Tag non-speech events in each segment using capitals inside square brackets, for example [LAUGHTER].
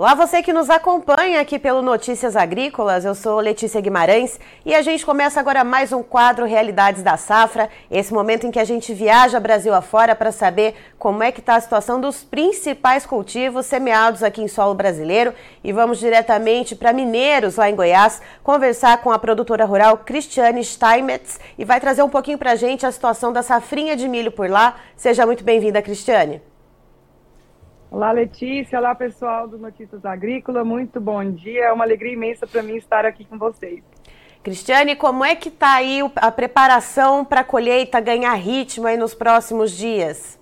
Olá, você que nos acompanha aqui pelo Notícias Agrícolas. Eu sou Letícia Guimarães e a gente começa agora mais um quadro Realidades da Safra. Esse momento em que a gente viaja Brasil afora para saber como é que está a situação dos principais cultivos semeados aqui em solo brasileiro. E vamos diretamente para Mineiros, lá em Goiás, conversar com a produtora rural Cristiane Steinmetz e vai trazer um pouquinho para a gente a situação da safrinha de milho por lá. Seja muito bem-vinda, Cristiane. Olá, Letícia. Olá, pessoal do Notícias Agrícola. Muito bom dia. É uma alegria imensa para mim estar aqui com vocês. Cristiane, como é que está aí a preparação para a colheita ganhar ritmo aí nos próximos dias?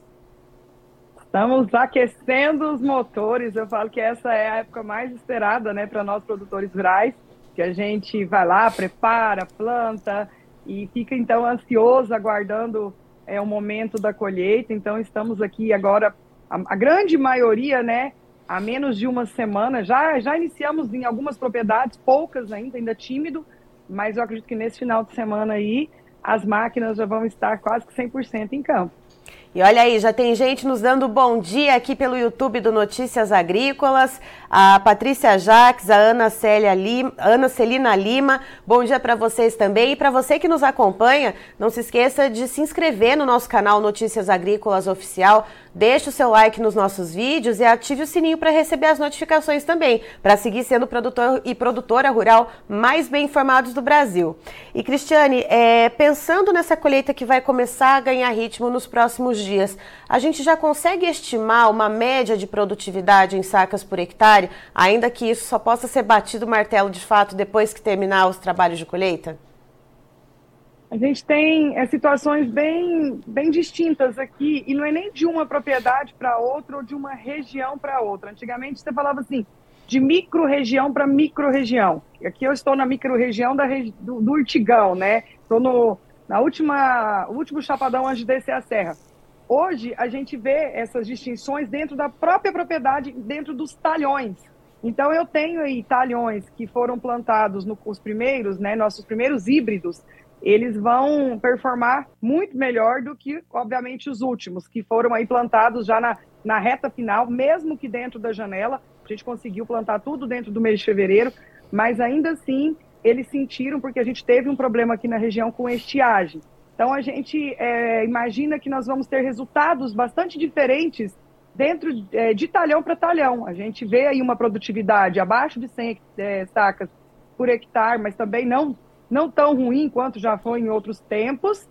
Estamos aquecendo os motores. Eu falo que essa é a época mais esperada, né, para nós produtores rurais, que a gente vai lá, prepara, planta e fica então ansioso aguardando é, o momento da colheita. Então estamos aqui agora a, a grande maioria, né, há menos de uma semana, já, já iniciamos em algumas propriedades, poucas ainda, ainda tímido, mas eu acredito que nesse final de semana aí, as máquinas já vão estar quase que 100% em campo. E olha aí, já tem gente nos dando bom dia aqui pelo YouTube do Notícias Agrícolas. A Patrícia Jaques, a Ana, Célia Lima, Ana Celina Lima. Bom dia para vocês também. E para você que nos acompanha, não se esqueça de se inscrever no nosso canal Notícias Agrícolas Oficial. Deixe o seu like nos nossos vídeos e ative o sininho para receber as notificações também, para seguir sendo produtor e produtora rural mais bem informados do Brasil. E Cristiane, é, pensando nessa colheita que vai começar a ganhar ritmo nos próximos dias, a gente já consegue estimar uma média de produtividade em sacas por hectare, ainda que isso só possa ser batido martelo de fato depois que terminar os trabalhos de colheita? A gente tem é, situações bem, bem distintas aqui, e não é nem de uma propriedade para outra ou de uma região para outra. Antigamente você falava assim, de micro-região para micro-região. Aqui eu estou na micro-região do, do Urtigão, né? Estou no na última, último chapadão antes de descer a serra. Hoje a gente vê essas distinções dentro da própria propriedade, dentro dos talhões. Então eu tenho aí talhões que foram plantados no, primeiros, né, nossos primeiros híbridos, eles vão performar muito melhor do que, obviamente, os últimos, que foram plantados já na, na reta final, mesmo que dentro da janela. A gente conseguiu plantar tudo dentro do mês de fevereiro, mas ainda assim eles sentiram, porque a gente teve um problema aqui na região com estiagem. Então a gente é, imagina que nós vamos ter resultados bastante diferentes dentro é, de talhão para talhão. A gente vê aí uma produtividade abaixo de 100 é, sacas por hectare, mas também não não tão ruim quanto já foi em outros tempos,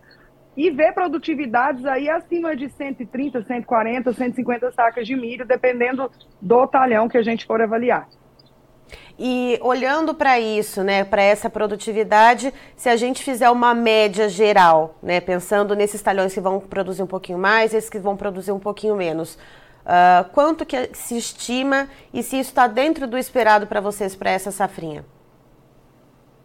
e ver produtividades aí acima de 130, 140, 150 sacas de milho, dependendo do talhão que a gente for avaliar. E olhando para isso, né, para essa produtividade, se a gente fizer uma média geral, né, pensando nesses talhões que vão produzir um pouquinho mais, esses que vão produzir um pouquinho menos, uh, quanto que se estima e se isso está dentro do esperado para vocês para essa safrinha?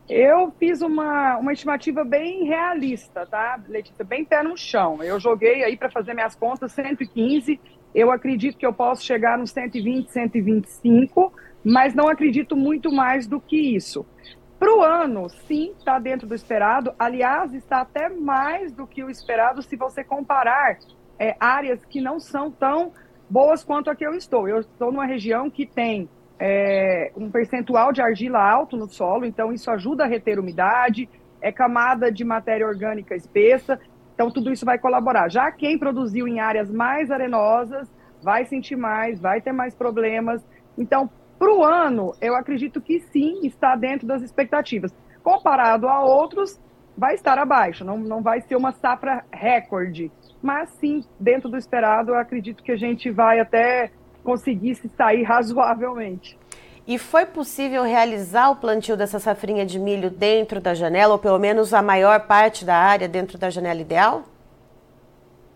Eu fiz uma, uma estimativa bem realista, tá, Letícia? Bem pé no chão. Eu joguei aí para fazer minhas contas 115. Eu acredito que eu posso chegar nos 120, 125, mas não acredito muito mais do que isso. Para o ano, sim, está dentro do esperado. Aliás, está até mais do que o esperado se você comparar é, áreas que não são tão boas quanto a que eu estou. Eu estou numa região que tem é, um percentual de argila alto no solo, então isso ajuda a reter umidade, é camada de matéria orgânica espessa, então tudo isso vai colaborar. Já quem produziu em áreas mais arenosas vai sentir mais, vai ter mais problemas. Então, para o ano, eu acredito que sim, está dentro das expectativas. Comparado a outros, vai estar abaixo, não, não vai ser uma safra recorde. Mas sim, dentro do esperado, eu acredito que a gente vai até conseguisse sair razoavelmente. E foi possível realizar o plantio dessa safrinha de milho dentro da janela, ou pelo menos a maior parte da área dentro da janela ideal?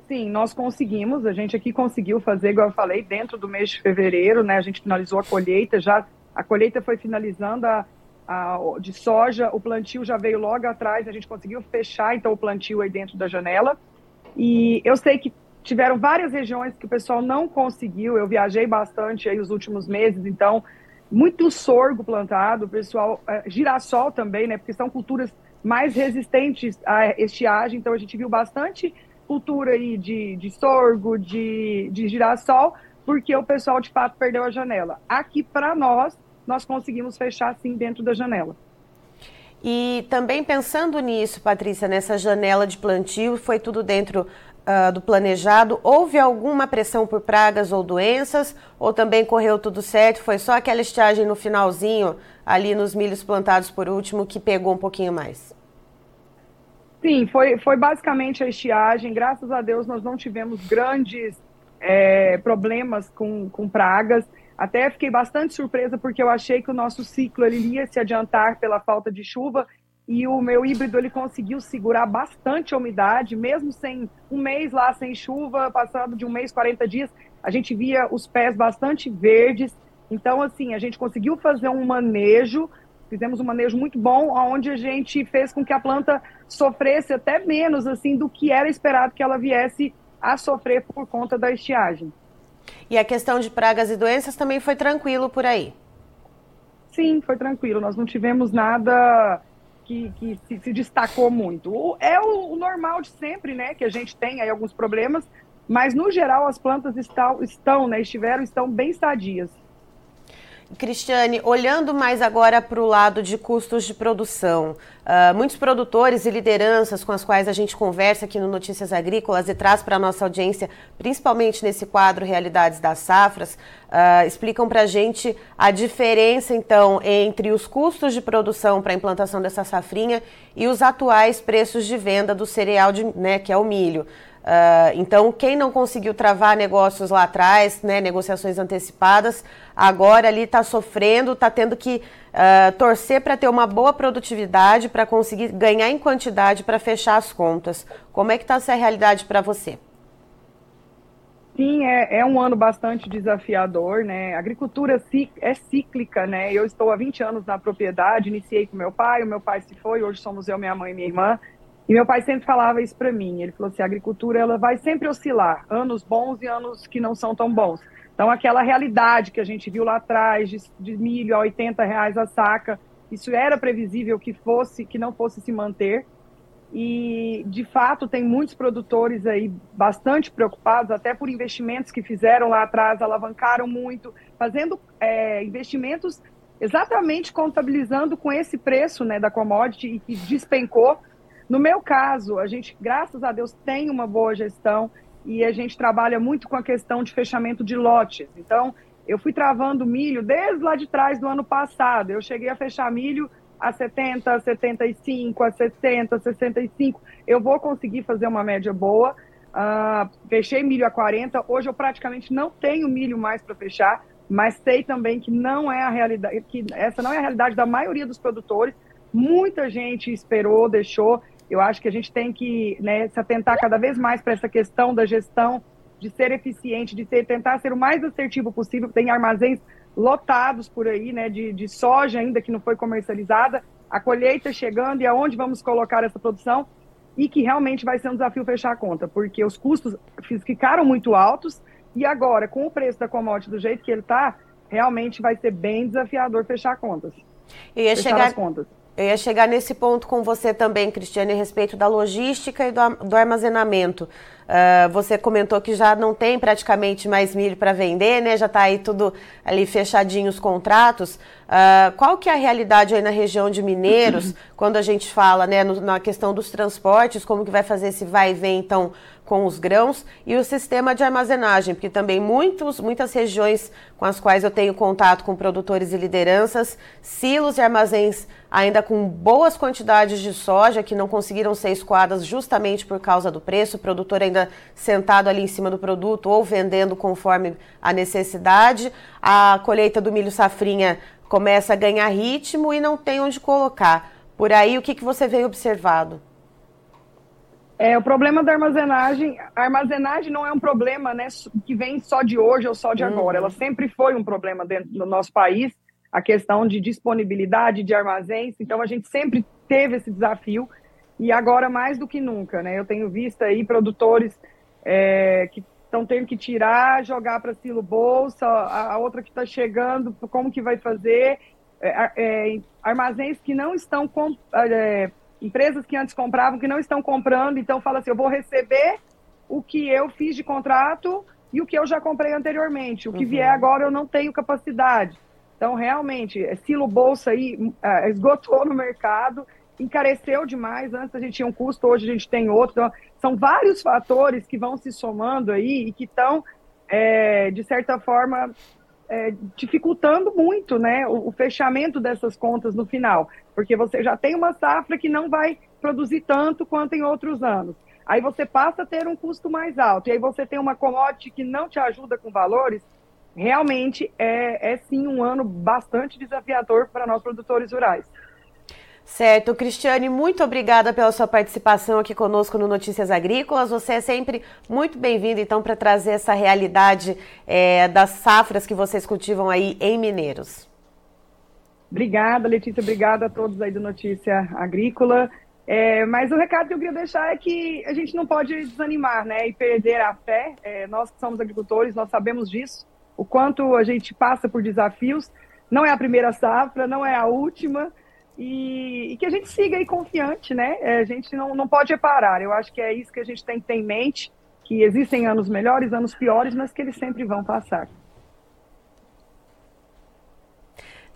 Sim, nós conseguimos. A gente aqui conseguiu fazer, igual eu falei, dentro do mês de fevereiro, né? A gente finalizou a colheita, já a colheita foi finalizando a, a, de soja, o plantio já veio logo atrás, a gente conseguiu fechar então o plantio aí dentro da janela. E eu sei que tiveram várias regiões que o pessoal não conseguiu. Eu viajei bastante aí os últimos meses, então muito sorgo plantado, pessoal, é, girassol também, né? Porque são culturas mais resistentes à estiagem. Então a gente viu bastante cultura aí de, de sorgo, de, de girassol, porque o pessoal de fato perdeu a janela. Aqui, para nós, nós conseguimos fechar sim dentro da janela. E também pensando nisso, Patrícia, nessa janela de plantio, foi tudo dentro uh, do planejado? Houve alguma pressão por pragas ou doenças? Ou também correu tudo certo? Foi só aquela estiagem no finalzinho, ali nos milhos plantados por último, que pegou um pouquinho mais? Sim, foi, foi basicamente a estiagem. Graças a Deus nós não tivemos grandes é, problemas com, com pragas. Até fiquei bastante surpresa porque eu achei que o nosso ciclo ele ia se adiantar pela falta de chuva e o meu híbrido ele conseguiu segurar bastante a umidade, mesmo sem um mês lá sem chuva, passando de um mês 40 dias, a gente via os pés bastante verdes. Então assim, a gente conseguiu fazer um manejo, fizemos um manejo muito bom, onde a gente fez com que a planta sofresse até menos assim do que era esperado que ela viesse a sofrer por conta da estiagem. E a questão de pragas e doenças também foi tranquilo por aí? Sim, foi tranquilo. Nós não tivemos nada que, que se, se, destacou muito. O, é o, o, normal de sempre, né? Que a gente tem aí alguns problemas, mas no geral as plantas estão, estão né? Estiveram, estão bem sadias. Cristiane, olhando mais agora para o lado de custos de produção, uh, muitos produtores e lideranças com as quais a gente conversa aqui no Notícias Agrícolas e traz para a nossa audiência, principalmente nesse quadro Realidades das Safras, uh, explicam para a gente a diferença, então, entre os custos de produção para a implantação dessa safrinha e os atuais preços de venda do cereal, de, né, que é o milho. Uh, então, quem não conseguiu travar negócios lá atrás, né, negociações antecipadas, agora ali está sofrendo, está tendo que uh, torcer para ter uma boa produtividade, para conseguir ganhar em quantidade para fechar as contas. Como é que está essa realidade para você? Sim, é, é, um ano bastante desafiador, né? A agricultura é cíclica, né? Eu estou há 20 anos na propriedade, iniciei com meu pai, o meu pai se foi, hoje somos eu, minha mãe e minha irmã. E meu pai sempre falava isso para mim. Ele falou assim: a agricultura ela vai sempre oscilar, anos bons e anos que não são tão bons. Então, aquela realidade que a gente viu lá atrás de, de milho a 80 reais a saca, isso era previsível que fosse, que não fosse se manter. E, de fato, tem muitos produtores aí bastante preocupados, até por investimentos que fizeram lá atrás, alavancaram muito, fazendo é, investimentos exatamente contabilizando com esse preço né, da commodity e que despencou no meu caso, a gente, graças a Deus, tem uma boa gestão e a gente trabalha muito com a questão de fechamento de lotes. Então, eu fui travando milho desde lá de trás do ano passado. Eu cheguei a fechar milho a 70, a 75, a 60, 65. Eu vou conseguir fazer uma média boa. Uh, fechei milho a 40. Hoje eu praticamente não tenho milho mais para fechar, mas sei também que não é a realidade, que essa não é a realidade da maioria dos produtores. Muita gente esperou, deixou. Eu acho que a gente tem que né, se atentar cada vez mais para essa questão da gestão, de ser eficiente, de ser, tentar ser o mais assertivo possível. Tem armazéns lotados por aí, né, de, de soja ainda que não foi comercializada, a colheita chegando e aonde vamos colocar essa produção e que realmente vai ser um desafio fechar a conta, porque os custos ficaram muito altos e agora, com o preço da commodity do jeito que ele está, realmente vai ser bem desafiador fechar contas. Eu ia fechar chegar... as contas. Eu ia chegar nesse ponto com você também, Cristiane, a respeito da logística e do, do armazenamento. Uh, você comentou que já não tem praticamente mais milho para vender, né? Já está aí tudo ali fechadinho os contratos. Uh, qual que é a realidade aí na região de Mineiros, [CLEARS THROAT] quando a gente fala né, no, na questão dos transportes, como que vai fazer esse vai e vem, então, com os grãos e o sistema de armazenagem, porque também muitos, muitas regiões com as quais eu tenho contato com produtores e lideranças, silos e armazéns ainda com boas quantidades de soja que não conseguiram ser escoadas justamente por causa do preço, o produtor ainda sentado ali em cima do produto ou vendendo conforme a necessidade. A colheita do milho safrinha começa a ganhar ritmo e não tem onde colocar. Por aí, o que, que você veio observado? É, o problema da armazenagem, a armazenagem não é um problema né, que vem só de hoje ou só de uhum. agora. Ela sempre foi um problema dentro do nosso país, a questão de disponibilidade de armazéns. Então, a gente sempre teve esse desafio e agora mais do que nunca. Né? Eu tenho visto aí produtores é, que estão tendo que tirar, jogar para silo bolsa, a, a outra que está chegando, como que vai fazer? É, é, armazéns que não estão com, é, empresas que antes compravam que não estão comprando, então fala assim, eu vou receber o que eu fiz de contrato e o que eu já comprei anteriormente. O que uhum. vier agora eu não tenho capacidade. Então, realmente, silo bolsa aí uh, esgotou no mercado, encareceu demais. Antes a gente tinha um custo, hoje a gente tem outro. Então, são vários fatores que vão se somando aí e que estão, é, de certa forma, é, dificultando muito né, o, o, fechamento dessas contas no final, porque você já tem uma safra que não vai produzir tanto quanto em outros anos. Aí você passa a ter um custo mais alto, e aí você tem uma commodity que não te ajuda com valores, realmente é, é sim um ano bastante desafiador para nós produtores rurais. Certo, Cristiane, muito obrigada pela sua participação aqui conosco no Notícias Agrícolas. Você é sempre muito bem-vindo, então, para trazer essa realidade é, das safras que vocês cultivam aí em Mineiros. Obrigada, Letícia, obrigada a todos aí do Notícia Agrícola. É, mas o recado que eu queria deixar é que a gente não pode desanimar, né, e perder a fé. É, nós que somos agricultores, nós sabemos disso, o quanto a gente passa por desafios. Não é a primeira safra, não é a última, e, e, que a gente siga aí confiante, né? É, a gente não, não pode parar. Eu acho que é isso que a gente tem que ter em mente, que existem anos melhores, anos piores, mas que eles sempre vão passar.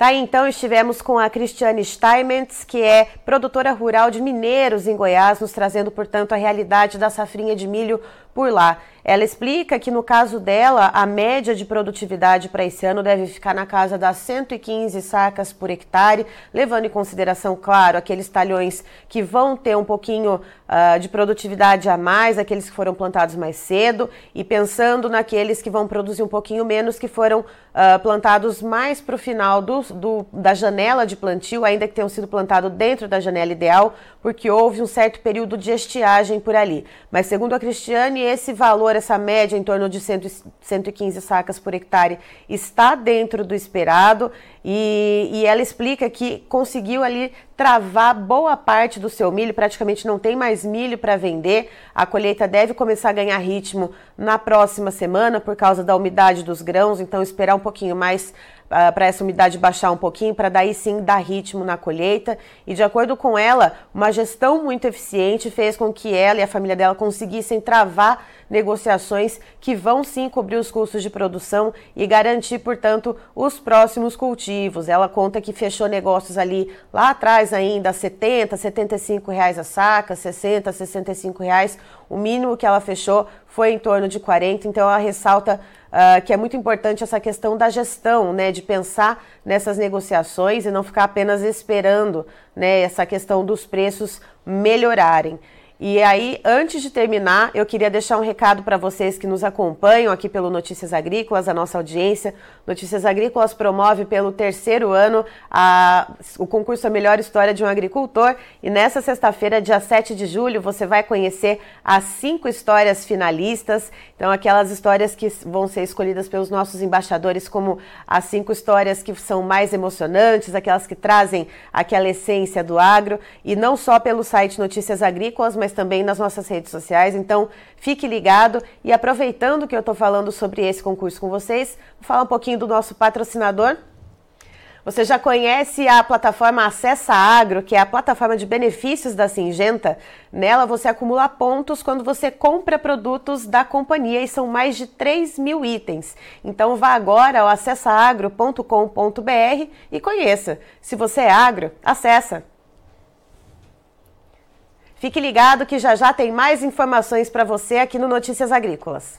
Tá, então estivemos com a Cristiane Steinmetz, que é produtora rural de mineiros em Goiás, nos trazendo, portanto, a realidade da safrinha de milho por lá. Ela explica que, no caso dela, a média de produtividade para esse ano deve ficar na casa das 115 sacas por hectare, levando em consideração, claro, aqueles talhões que vão ter um pouquinho uh, de produtividade a mais, aqueles que foram plantados mais cedo, e pensando naqueles que vão produzir um pouquinho menos, que foram uh, plantados mais para o final do, do, da janela de plantio, ainda que tenham sido plantados dentro da janela ideal, porque houve um certo período de estiagem por ali. Mas, segundo a Cristiane, esse valor, essa média em torno de 100, 115 sacas por hectare, está dentro do esperado e, e ela explica que conseguiu ali travar boa parte do seu milho, praticamente não tem mais milho para vender. A colheita deve começar a ganhar ritmo na próxima semana por causa da umidade dos grãos, então esperar um pouquinho mais uh, ah, para essa umidade baixar um pouquinho, para daí sim dar ritmo na colheita. E de acordo com ela, uma gestão muito eficiente fez com que ela e a família dela conseguissem travar negociações que vão sim cobrir os custos de produção e garantir, portanto, os próximos cultivos. Ela conta que fechou negócios ali lá atrás ainda a 70, 75 reais a saca, 60, 65 reais. O mínimo que ela fechou foi em torno de 40, então ela ressalta uh, que é muito importante essa questão da gestão, né, de pensar nessas negociações e não ficar apenas esperando, né, essa questão dos preços melhorarem. E aí, antes de terminar, eu queria deixar um recado para vocês que nos acompanham aqui pelo Notícias Agrícolas, a nossa audiência. Notícias Agrícolas promove pelo terceiro ano a, o concurso A Melhor História de um Agricultor. E nessa sexta-feira, dia 7 de julho, você vai conhecer as cinco histórias finalistas. Então, aquelas histórias que vão ser escolhidas pelos nossos embaixadores como as cinco histórias que são mais emocionantes, aquelas que trazem aquela essência do agro. E não só pelo site Notícias Agrícolas, mas também nas nossas redes sociais. Então, fique ligado e aproveitando que eu estou falando sobre esse concurso com vocês, vou falar um pouquinho do nosso patrocinador. Você já conhece a plataforma Acessa Agro, que é a plataforma de benefícios da Singenta? Nela você acumula pontos quando você compra produtos da companhia e são mais de 3 mil itens. Então vá agora ao acessaagro.com.br e conheça. Se você é agro, acessa! Fique ligado que já já tem mais informações para você aqui no Notícias Agrícolas.